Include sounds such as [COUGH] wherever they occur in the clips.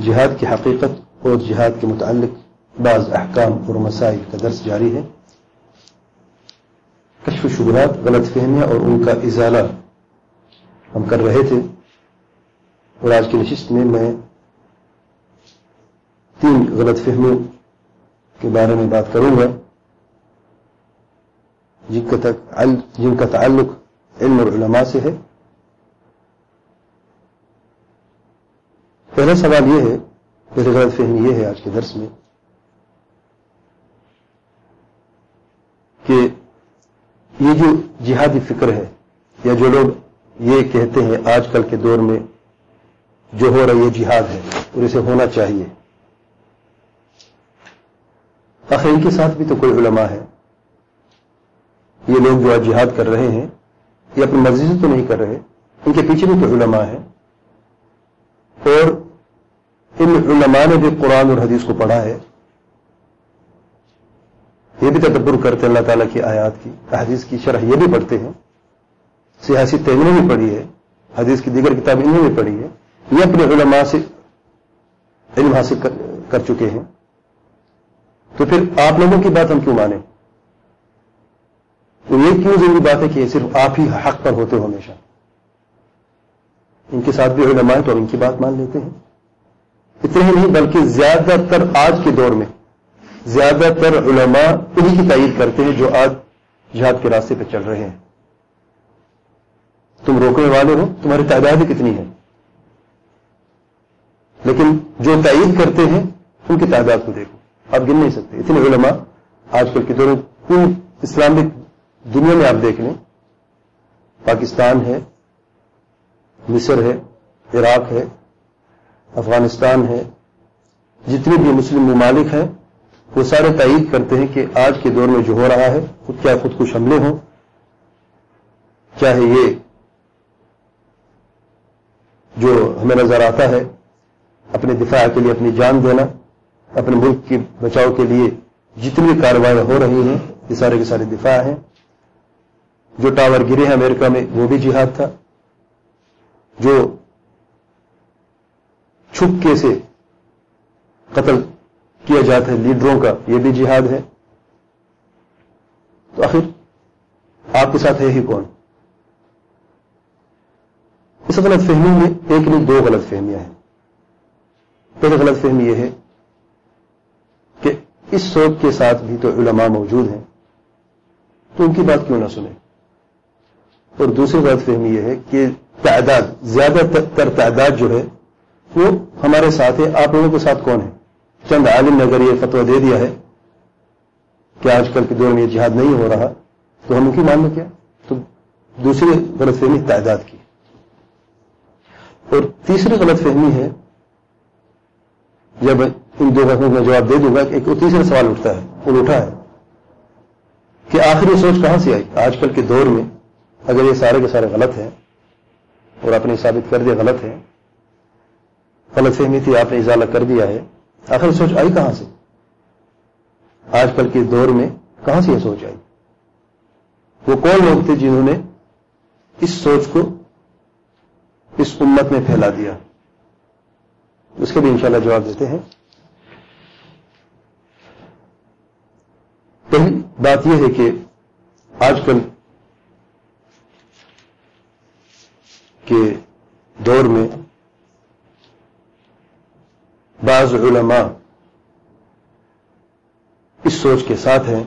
جہاد کی حقیقت اور جہاد کے متعلق بعض احکام اور مسائل کا درس جاری ہے۔ کشف شبہات، غلط فہمیاں اور ان کا ازالہ ہم کر رہے تھے۔ اور آج کی نشست میں میں تین غلط فہمیوں کے بارے میں بات کروں گا۔ جن کا تعلق علم اور علماء سے ہے۔ پہلا سوال یہ ہے پہلے غلط فہمی یہ ہے آج کے درس میں، کہ یہ جو جہادی فکر ہے، یا جو لوگ یہ کہتے ہیں آج کل کے دور میں جو ہو رہا یہ جہاد ہے، اور اسے ہونا چاہیے۔ آخر ان کے ساتھ بھی تو کوئی علماء ہے۔ یہ لوگ جو آج جہاد کر رہے ہیں، یہ اپنی مرضی سے تو نہیں کر رہے، ان کے پیچھے بھی تو علماء ہے اور ان علماء نے بھی قرآن اور حدیث کو پڑھا ہے۔ یہ بھی تدبر کرتے اللہ تعالیٰ کی آیات کی حدیث کی شرح یہ بھی پڑھتے ہیں۔ سیاسی تیمنے بھی پڑھی ہے، حدیث کی دیگر کتاب انہوں نے پڑھی ہے یہ اپنے علماء سے علم حاصل کر چکے ہیں۔ تو پھر آپ لوگوں کی بات ہم کیوں مانیں؟ تو یہ کیوں ضروری بات ہے کہ صرف آپ ہی حق پر ہوتے ہو ہمیشہ؟ ان کے ساتھ بھی علماء ہیں تو ان کی بات مان لیتے ہیں۔ اتنے ہی نہیں، بلکہ زیادہ تر آج کے دور میں، زیادہ تر علماء انہی کی تائید کرتے ہیں جو آج جہاد کے راستے پہ چل رہے ہیں۔ تم روکنے والے ہو، تمہاری تعداد کتنی ہے۔ لیکن جو تائید کرتے ہیں، ان کی تعداد کو دیکھو، آپ گن نہیں سکتے۔ اتنے علماء آج کل کے دور میں پوری اسلامک دنیا میں آپ دیکھ لیں۔ پاکستان ہے، مصر ہے، عراق ہے افغانستان ہے، جتنے بھی مسلم ممالک ہیں، وہ سارے تائید کرتے ہیں کہ آج کے دور میں جو ہو رہا ہے، خود کیا خود کش حملے ہوں چاہے یہ جو ہمیں نظر آتا ہے، اپنے دفاع کے لیے، اپنی جان دینا، اپنے ملک کے بچاؤ کے لیے جتنی کارروائیاں ہو رہی ہیں، یہ سارے کے سارے دفاع ہیں۔ جو ٹاور گرے ہیں امریکہ میں، وہ بھی جہاد تھا۔ جو چھپکے سے قتل کیا جاتا ہے، لیڈروں کا، یہ بھی جہاد ہے۔ تو آخر آپ کے ساتھ ہے ہی کون؟ اس غلط فہمی میں ایک نہیں، دو غلط فہمیاں ہیں۔ پہلے غلط فہمی یہ ہے کہ اس سوچ کے ساتھ بھی تو علماء موجود ہیں۔ تو ان کی بات کیوں نہ سنیں؟ اور دوسری غلط فہمی یہ ہے کہ تعداد، زیادہ تر تعداد جو ہے وہ ہمارے ساتھ ہے آپ لوگوں کے ساتھ کون ہے؟ چند عالم نے اگر یہ فتویٰ دے دیا ہے کہ آج کل کے دور میں یہ جہاد نہیں ہو رہا، تو ہم ان کی مان کیا؟ تو دوسری غلط فہمی تعداد کی۔ اور تیسری غلط فہمی ہے، جب ان دو غلطوں میں جواب دے دوں گا ایک تیسرا سوال اٹھتا ہے وہ اٹھا ہے کہ آخری سوچ کہاں سے آئی؟ آج کل کے دور میں اگر یہ سارے کے سارے غلط ہیں اور اپنے ثابت کر دیا غلط ہے غلط فہمی تھی، آپ نے اضالہ کر دیا ہے۔ آخر سوچ آئی کہاں سے؟ آج کل کے دور میں کہاں سے یہ سوچ آئی؟ وہ کون لوگ تھے جنہوں نے اس سوچ کو اس امت میں پھیلا دیا؟ اس کے بھی انشاءاللہ جواب دیتے ہیں۔ پہلی بات یہ ہے کہ آج کل کے دور میں بعض علماء اس سوچ کے ساتھ ہیں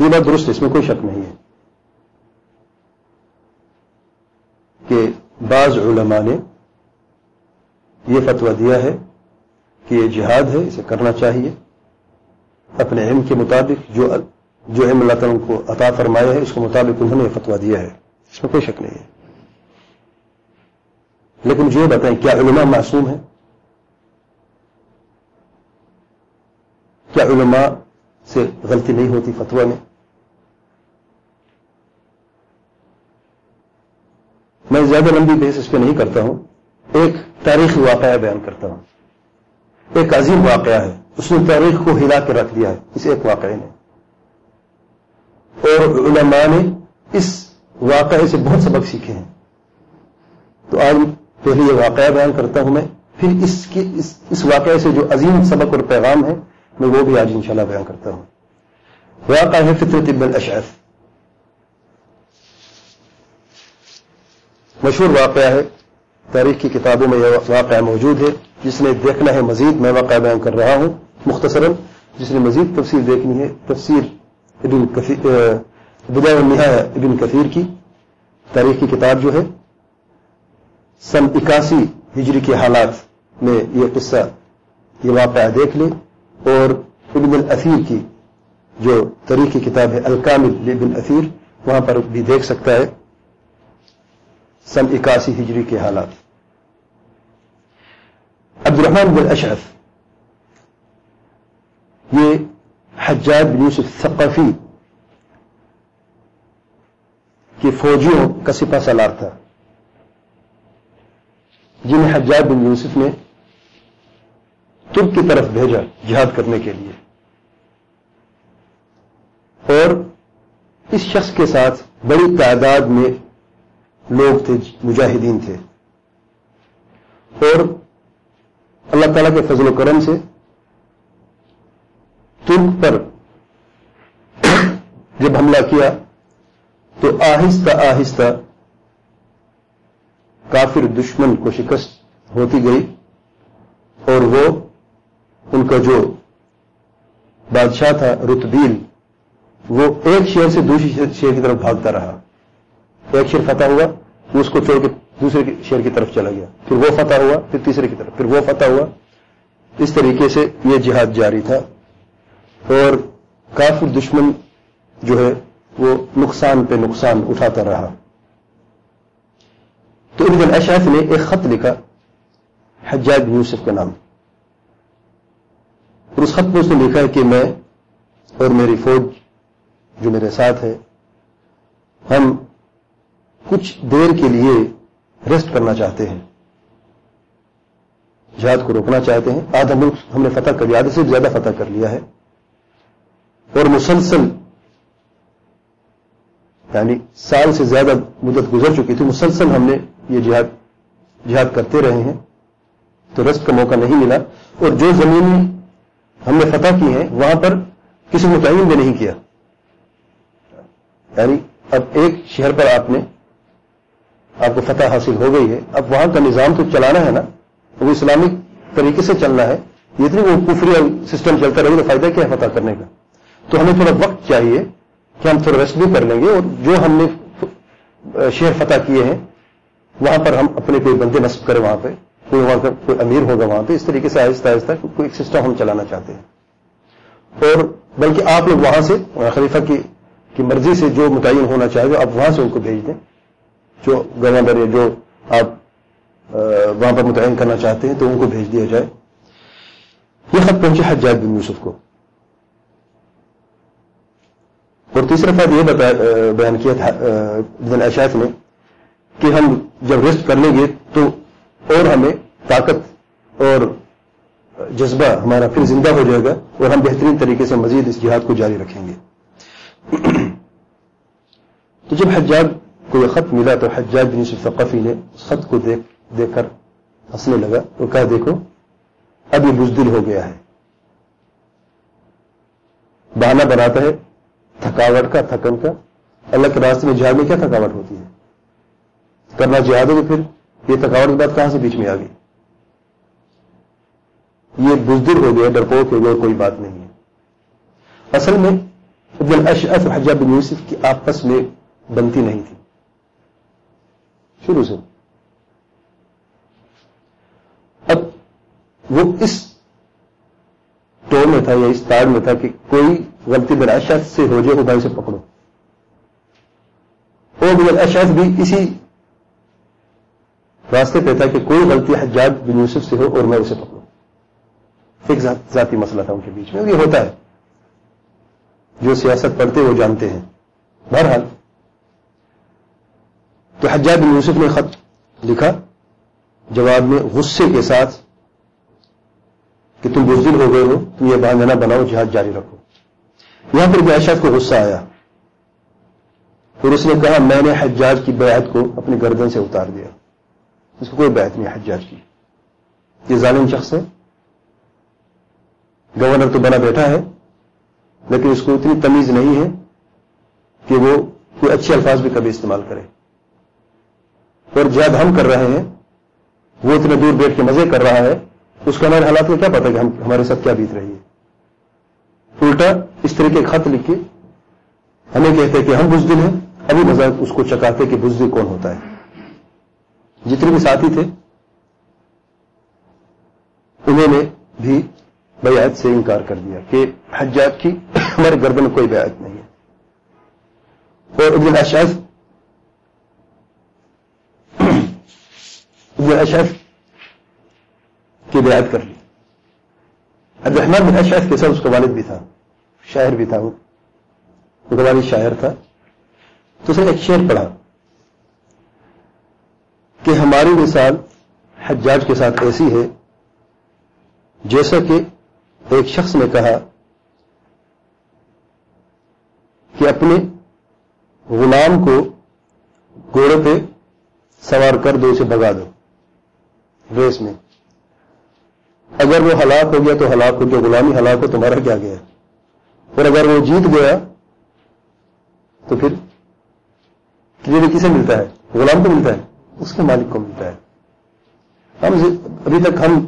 یہ بات درست اس میں کوئی شک نہیں ہے کہ بعض علماء نے یہ فتویٰ دیا ہے کہ یہ جہاد ہے، اسے کرنا چاہیے۔ اپنے علم کے مطابق جو جو علم اللہ تعالیٰ کو عطا فرمایا ہے، اس کے مطابق انہوں نے یہ فتویٰ دیا ہے۔ اس میں کوئی شک نہیں ہے۔ لیکن مجھے یہ بتائیں کیا علماء معصوم ہیں؟ کیا علماء سے غلطی نہیں ہوتی فتوا میں؟ میں زیادہ لمبی بیس اس پہ نہیں کرتا ہوں۔ ایک تاریخی واقعہ بیان کرتا ہوں۔ ایک عظیم واقعہ ہے۔ اس نے تاریخ کو ہلا کے رکھ دیا ہے۔ اس ایک واقعے نے۔ اور علماء نے اس واقعے سے بہت سبق سیکھے ہیں۔ تو آج پہلے یہ واقعہ بیان کرتا ہوں میں۔ پھر اس کی اس واقعے سے جو عظیم سبق اور پیغام ہے، میں وہ بھی آج انشاءاللہ بیان کرتا ہوں۔ واقعہ ہے فطرت ابن اشعف مشہور واقعہ ہے۔ تاریخ کی کتابوں میں یہ واقعہ موجود ہے۔ جس نے دیکھنا ہے مزید، میں واقعہ بیان کر رہا ہوں۔ مختصراً، جس نے مزید تفصیل دیکھنی ہے تفصیل ابن بداع النہا ابن کثیر کی۔ تاریخ کی کتاب جو ہے سن اکاسی ہجری کے حالات میں یہ قصہ یہ واقعہ دیکھ لے اور ابن الاثیر کی جو تاریخ کی کتاب ہے الکامل ابن اثیر وہاں پر بھی دیکھ سکتا ہے سن اکاسی ہجری کے حالات۔ عبد الرحمان بن اشرف یہ حجاج بن یوسف ثقفی کی فوجیوں کا سپا سالار تھا۔ جنہیں حجاج بن یوسف نے ترک کی طرف بھیجا جہاد کرنے کے لیے۔ اور اس شخص کے ساتھ بڑی تعداد میں لوگ تھے، مجاہدین تھے۔ اور اللہ تعالیٰ کے فضل و کرم سے ترک پر جب حملہ کیا تو آہستہ آہستہ کافر دشمن کو شکست ہوتی گئی اور وہ ان کا جو بادشاہ تھا رتبیل وہ ایک شہر سے دوسری شہر کی طرف بھاگتا رہا۔ ایک شہر فتح ہوا اس کو چھوڑ کے دوسرے شہر کی طرف چلا گیا۔ پھر وہ فتح ہوا، پھر تیسرے کی طرف، پھر وہ فتح ہوا۔ اس طریقے سے یہ جہاد جاری تھا۔ اور کافی دشمن جو ہے، وہ نقصان پہ نقصان اٹھاتا رہا۔ تو ابن اشاف نے ایک خط لکھا، حجاج یوسف کا نام۔ اور اس خط میں اس نے لکھا ہے کہ میں اور میری فوج جو میرے ساتھ ہے، ہم کچھ دیر کے لیے ریسٹ کرنا چاہتے ہیں۔ جہاد کو روکنا چاہتے ہیں۔ آدھا ملک ہم نے فتح کر لیا آدھے سے زیادہ فتح کر لیا ہے۔ اور مسلسل یعنی سال سے زیادہ مدت گزر چکی تھی، مسلسل ہم نے یہ جہاد جہاد کرتے رہے ہیں، تو ریسٹ کا موقع نہیں ملا۔ اور جو زمین ہم نے فتح کی ہیں، وہاں پر کسی متعین بھی نہیں کیا۔ یعنی اب ایک شہر پر آپ نے، آپ کو فتح حاصل ہو گئی ہے، اب وہاں کا نظام تو چلانا ہے نا، وہ اسلامک طریقے سے چلنا ہے۔ یہ اتنی وہ کفری سسٹم چلتا رہے تو فائدہ کیا ہے فتح کرنے کا؟ تو ہمیں تھوڑا وقت چاہیے کہ ہم تھوڑا ریسٹ بھی کر لیں گے۔ اور جو ہم نے شہر فتح کیے ہیں وہاں پر ہم اپنے کوئی بندے نصب کریں وہاں پہ، کوئی وہاں کا کوئی امیر ہوگا وہاں پہ، اس طریقے سے آہستہ آہستہ کوئی ایک سسٹم ہم چلانا چاہتے ہیں۔ اور بلکہ آپ لوگ وہاں سے، خلیفہ کی مرضی سے جو متعین ہونا چاہے آپ وہاں سے ان کو بھیج دیں۔ جو گورنر یا جو آپ وہاں پر متعین کرنا چاہتے ہیں تو ان کو بھیج دیا جائے۔ یہ خط پہنچے حجاج بن یوسف کو۔ اور تیسرا فائدہ یہ بیان کیا تھا دن اشاف نے کہ ہم جب ریسٹ کر لیں گے تو اور ہمیں طاقت اور جذبہ ہمارا پھر زندہ ہو جائے گا اور ہم بہترین طریقے سے مزید اس جہاد کو جاری رکھیں گے۔ تو جب حجاج کو یہ خط ملا تو حجاج بن یوسف ثقفی نے اس خط کو دیکھ دیکھ کر ہنسنے لگا تو کہا، دیکھو اب یہ بزدل ہو گیا ہے۔ بہانا بناتا ہے، تھکاوٹ کا، تھکن کا۔ اللہ کے راستے میں جہاد میں کیا تھکاوٹ ہوتی ہے؟ کرنا جہاد ہو تو پھر یہ تھکاوٹ کی بات کہاں سے بیچ میں آ گئی؟ یہ بزدل ہو گیا ڈرپوک ہو گیا کوئی بات نہیں ہے۔ اصل میں اشعف حجاب بن یوسف کی آپس میں بنتی نہیں تھی۔ شروع سے۔ اب وہ اس ٹور میں تھا یا اس تار میں تھا کہ کوئی غلطی براشا سے ہو جائے، وہ بھائی سے پکڑو۔ اور اشعث بھی اسی راستے پہ تھا کہ کوئی غلطی حجاج بن یوسف سے ہو اور میں اسے پکڑوں۔ ایک ذاتی مسئلہ تھا ان کے بیچ میں۔ یہ ہوتا ہے۔ جو سیاست پڑھتے وہ جانتے ہیں۔ بہرحال، تو حجاج بن یوسف نے خط لکھا، جواب میں غصے کے ساتھ کہ تم بزدل ہو گئے ہو، تم یہ باندھنا بناؤ، جہاد جاری رکھو۔ یہاں پر بھی کو غصہ آیا۔ پھر اس نے کہا، میں نے حجاج کی بیعت کو اپنی گردن سے اتار دیا۔ اس کو کوئی بیعت نہیں حجاج کی۔ یہ ظالم شخص ہے۔ گورنر تو بنا بیٹھا ہے، لیکن اس کو اتنی تمیز نہیں ہے کہ وہ کوئی اچھے الفاظ بھی کبھی استعمال کرے۔ اور جب ہم کر رہے ہیں، وہ اتنے دور بیٹھ کے مزے کر رہا ہے، اس کو ہمارے حالات کو کیا پتا کہ ہم ہمارے ساتھ کیا بیت رہی ہے۔ الٹا اس طرح کے خط لکھ کے ہمیں کہتے کہ ہم بزدل ہیں، ابھی مزہ اس کو چکاتے کہ بزدل کون ہوتا ہے۔ جتنے بھی ساتھی تھے، انہوں نے بھی بیعت سے انکار کر دیا کہ حجات کی ہمارے گردن کوئی بیعت نہیں ہے۔ اور ابن اشعف ابن اشعف کی بیعت کر لی۔ الرحمن بن اشعف کے ساتھ اس کا والد بھی تھا، شاعر بھی تھا وہ۔ والد شاعر تھا۔ تو اس نے ایک شعر پڑھا۔ کہ ہماری مثال حجاج کے ساتھ ایسی ہے، جیسا کہ ایک شخص نے کہا کہ اپنے غلام کو گھوڑے پہ سوار کر دو، اسے بگا دو ریس میں۔ اگر وہ ہلاک ہو گیا تو ہلاک ہو گیا، غلامی ہلاک ہو، تمہارا کیا گیا؟ اور اگر وہ جیت گیا تو پھر کسے ملتا ہے، غلام کو ملتا ہے۔ اس کے مالک کو ملتا ہے۔ ہم ابھی تک ہم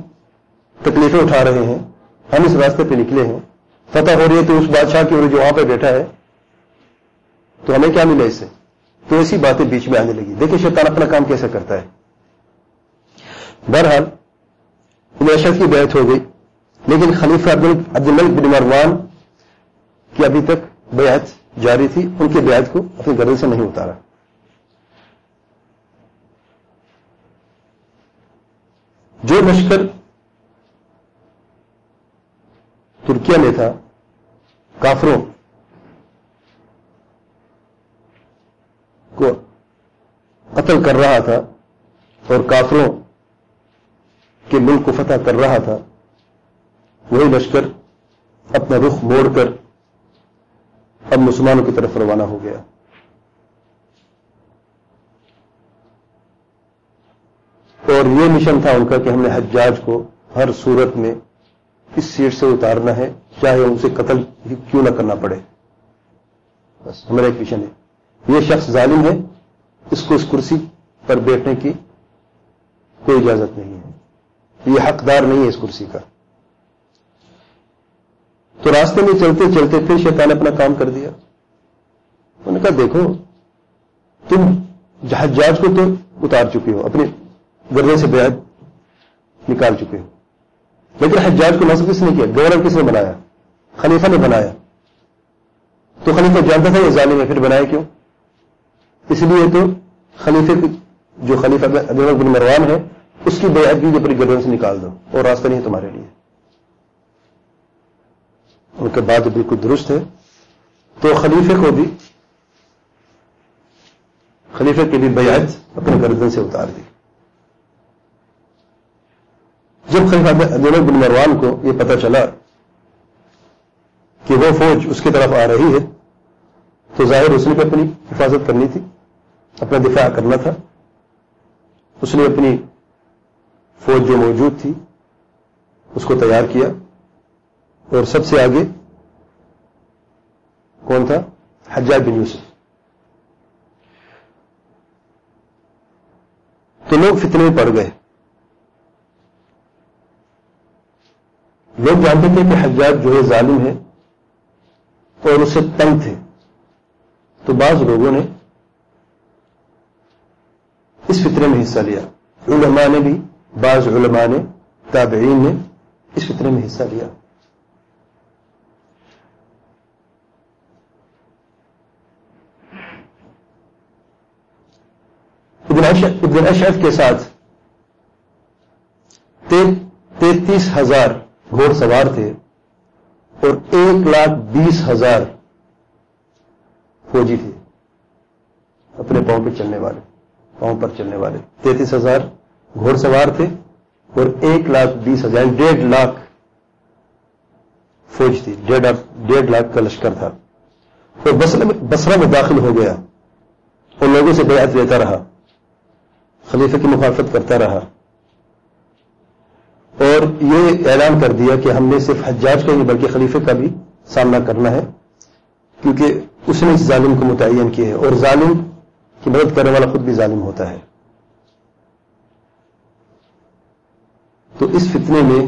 تکلیفیں اٹھا رہے ہیں، ہم اس راستے پہ نکلے ہیں۔ فتح ہو رہی ہے تو اس بادشاہ کی اور جو وہاں پہ بیٹھا ہے، تو ہمیں کیا ملا اس سے؟ تو ایسی باتیں بیچ میں آنے لگی۔ دیکھیں شیطان اپنا کام کیسے کرتا ہے۔ بہرحال اشرف کی بیعت ہو گئی، لیکن خلیفہ عبد الملک بن مروان کی ابھی تک بیعت جاری تھی۔ ان کی بیعت کو اپنی گردن سے نہیں اتارا۔ جو لشکر ترکیا میں تھا، کافروں کو قتل کر رہا تھا اور کافروں کے ملک کو فتح کر رہا تھا، وہی لشکر اپنا رخ موڑ کر اب مسلمانوں کی طرف روانہ ہو گیا۔ اور یہ مشن تھا ان کا کہ ہم نے حجاج کو ہر صورت میں اس سیٹ سے اتارنا ہے، چاہے اسے قتل کیوں نہ کرنا پڑے۔ بس، ہمارا ایک مشن ہے۔ یہ شخص ظالم ہے، اس کو اس کرسی پر بیٹھنے کی کوئی اجازت نہیں ہے۔ یہ حقدار نہیں ہے اس کرسی کا۔ تو راستے میں چلتے چلتے پھر شیطان اپنا کام کر دیا۔ انہوں نے کہا، دیکھو، تم جہاز کو تو اتار چکے ہو، اپنے گردے سے بیعت نکال چکے لیکن حجاج کو نصب کس نے کیا؟ گورنر کس نے بنایا؟ خلیفہ نے بنایا۔ تو خلیفہ جانتا تھا یہ ظالم ہے، پھر بنایا کیوں؟ اس لیے تو خلیفے جو خلیفہ بن مروان ہے، اس کی بیعت بھی اپنی گردن سے نکال دو، اور راستہ نہیں ہے تمہارے لیے۔ ان کے بعد بالکل درست ہے۔ تو خلیفے کو بھی خلیفے کی بھی بیعت اپنے گردن سے اتار دی۔ جب خلیفہ بن مروان کو یہ پتہ چلا کہ وہ فوج اس کی طرف آ رہی ہے، تو ظاہر اس نے بھی اپنی حفاظت کرنی تھی، اپنا دفاع کرنا تھا۔ اس نے اپنی فوج جو موجود تھی، اس کو تیار کیا۔ اور سب سے آگے کون تھا؟ حجاج بن یوسف۔ تو لوگ فتنے میں پڑ گئے۔ لوگ جانتے تھے کہ حجاج جو ہے ظالم ہے اور اس سے تنگ تھے۔ تو بعض لوگوں نے اس فطرے میں حصہ لیا۔ علماء نے بھی، بعض علماء نے، تابعین نے اس فطرے میں حصہ لیا۔ ابن اشرف کے ساتھ تینتیس ہزار گھوڑ سوار تھے اور ایک لاکھ بیس ہزار فوجی تھے اپنے پاؤں پہ چلنے والے، پاؤں پر چلنے والے۔ تینتیس ہزار گھوڑ سوار تھے اور ایک لاکھ بیس ہزار یعنی ڈیڑھ لاکھ فوج تھی۔ ڈیڑھ لاکھ کا لشکر تھا۔ اور بسرا میں داخل ہو گیا اور لوگوں سے بیعت لیتا رہا، خلیفہ کی مخالفت کرتا رہا۔ اور یہ اعلان کر دیا کہ ہم نے صرف حجاج کا نہیں بلکہ خلیفے کا بھی سامنا کرنا ہے، کیونکہ اس نے اس ظالم کو متعین کیا ہے اور ظالم کی مدد کرنے والا خود بھی ظالم ہوتا ہے۔ تو اس فتنے میں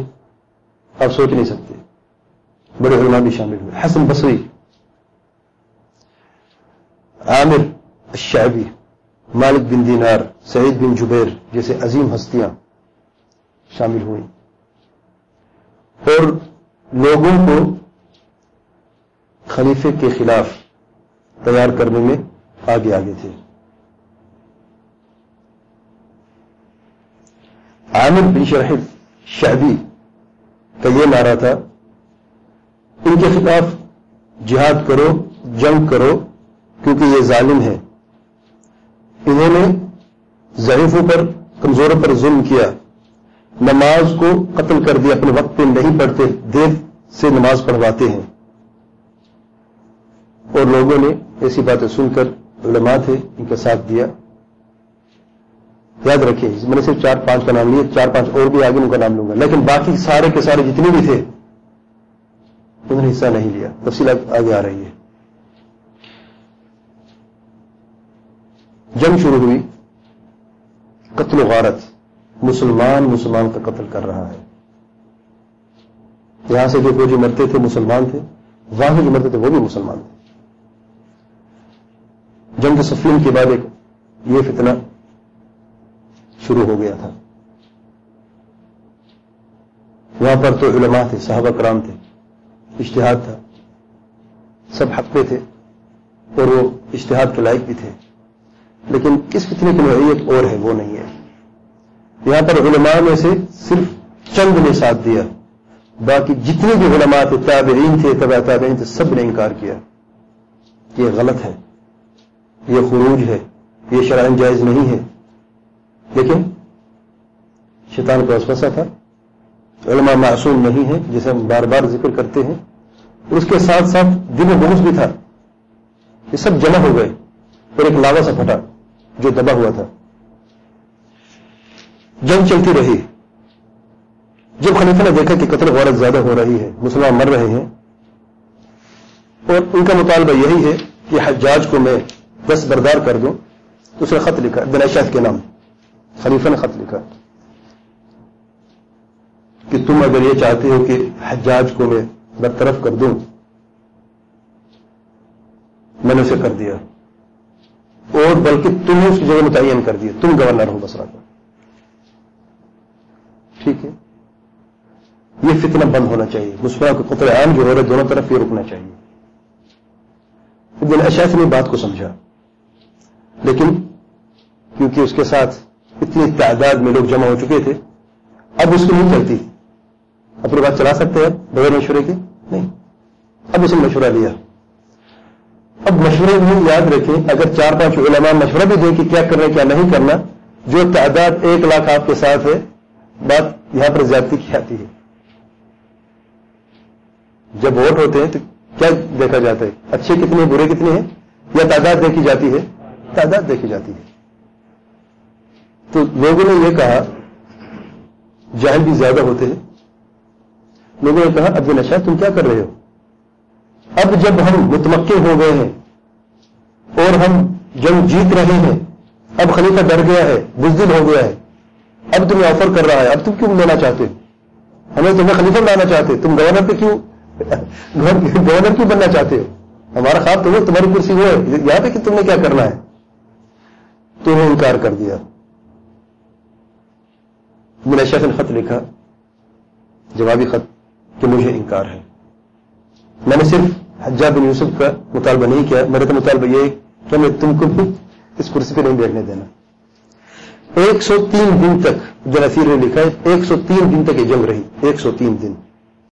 آپ سوچ نہیں سکتے، بڑے علماء بھی شامل ہوئے۔ حسن بصری، عامر الشعبی، مالک بن دینار، سعید بن جبیر جیسے عظیم ہستیاں شامل ہوئی اور لوگوں کو خلیفے کے خلاف تیار کرنے میں آگے آگے تھے۔ عامر بن شرحب شہبی کا یہ نعرہ تھا، ان کے خلاف جہاد کرو، جنگ کرو، کیونکہ یہ ظالم ہے انہوں نے ضعیفوں پر، کمزوروں پر ظلم کیا۔ نماز کو قتل کر دیا، اپنے وقت پہ نہیں پڑھتے، دیر سے نماز پڑھواتے ہیں۔ اور لوگوں نے ایسی باتیں سن کر علماء تھے، ان کا ساتھ دیا۔ یاد رکھیں، میں نے صرف چار پانچ کا نام لیا چار پانچ اور بھی آگے ان کا نام لوں گا، لیکن باقی سارے کے سارے جتنے بھی تھے، انہوں نے حصہ نہیں لیا۔ تفصیلات آگے آ رہی ہے جنگ شروع ہوئی، قتل و غارت۔ مسلمان مسلمان کا قتل کر رہا ہے۔ یہاں سے جو فوجی مرتے تھے مسلمان تھے وہاں جو مرتے تھے وہ بھی مسلمان تھے۔ جنگ سفین کے بعد ایک یہ فتنہ شروع ہو گیا تھا۔ وہاں پر تو علماء تھے، صحابہ کرام تھے اشتہاد تھا۔ سب حق پہ تھے اور وہ اشتہاد کے لائق بھی تھے۔ لیکن اس فتنے کی نوعیت اور ہے، وہ نہیں ہے۔ یہاں پر علماء میں سے صرف چند نے ساتھ دیا۔ باقی جتنے بھی علماء تھے، تابعین تھے، تبع تابعین تھے، سب نے انکار کیا۔ کہ یہ غلط ہے۔ یہ خروج ہے۔ یہ شرائن جائز نہیں ہے۔ لیکن شیطان کا وسوسہ تھا۔ علماء معصوم نہیں ہے جسے ہم بار بار ذکر کرتے ہیں۔ اس کے ساتھ ساتھ دل بہت بھی تھا۔ یہ سب جمع ہو گئے اور ایک لاوا سا پھٹا جو دبا ہوا تھا۔ جنگ چلتی رہی۔ جب خلیفہ نے دیکھا کہ قتل غورت زیادہ ہو رہی ہے، مسلمان مر رہے ہیں۔ اور ان کا مطالبہ یہی ہے کہ حجاج کو میں دس بردار کر دوں۔ تو اس نے خط لکھا بناشاہ کے نام۔ خلیفہ نے خط لکھا کہ تم اگر یہ چاہتے ہو کہ حجاج کو میں برطرف کر دوں، میں نے اسے کر دیا۔ اور بلکہ تم اس کی جگہ متعین کر دیا۔ تم گورنر ہو بسرا کا۔ ٹھیک ہے؟ یہ فتنہ بند ہونا چاہیے۔ مسلمان کو قطر عام جو ہو رہے دونوں طرف یہ رکنا چاہیے۔ دن اشاف نے بات کو سمجھا۔ لیکن کیونکہ اس کے ساتھ اتنی تعداد میں لوگ جمع ہو چکے تھے، اب اس کی نہیں چلتی۔ اپنی بات چلا سکتے ہیں؟ بغیر مشورے کے؟ نہیں۔ اب اسے مشورہ لیا۔ اب مشورے بھی یاد رکھیں، اگر چار پانچ علماء مشورہ بھی دیں کہ کیا کرنا کیا نہیں کرنا، جو تعداد ایک لاکھ آپ کے ساتھ ہے بات یہاں پر زیادتی کی آتی ہے۔ جب ووٹ ہوتے ہیں تو کیا دیکھا جاتا ہے؟ اچھے کتنے برے کتنے ہیں؟ یا تعداد دیکھی جاتی ہے؟ تعداد دیکھی جاتی ہے۔ تو لوگوں نے یہ کہا، جہل بھی زیادہ ہوتے ہیں۔ لوگوں نے کہا، اب نشا تم کیا کر رہے ہو؟ اب جب ہم متمکن ہو گئے ہیں اور ہم جنگ جیت رہے ہیں، اب خلیفہ ڈر گیا ہے، بزدل ہو گیا ہے اب تمہیں آفر کر رہا ہے، اب تم کیوں لینا چاہتے؟ ہمیں تمہیں خلیفہ لانا چاہتے، تم گورنر پہ کیوں؟ [LAUGHS] گورنر کیوں بننا چاہتے ہو؟ ہمارا خواب تمہیں تمہاری کرسی وہ ہے یہاں پہ کہ تم نے کیا کرنا ہے؟ تو انہیں انکار کر دیا۔ میں نے خط لکھا، جوابی خط کہ مجھے انکار ہے۔ میں نے صرف حجا بن یوسف کا مطالبہ نہیں کیا میرا تو مطالبہ یہ کہ میں تم کو بھی اس کرسی پہ نہیں بیٹھنے دینا۔ ایک سو تین دن تک جو نصیر نے لکھا ہے، ایک سو تین دن تک یہ جنگ رہی، ایک سو تین دن۔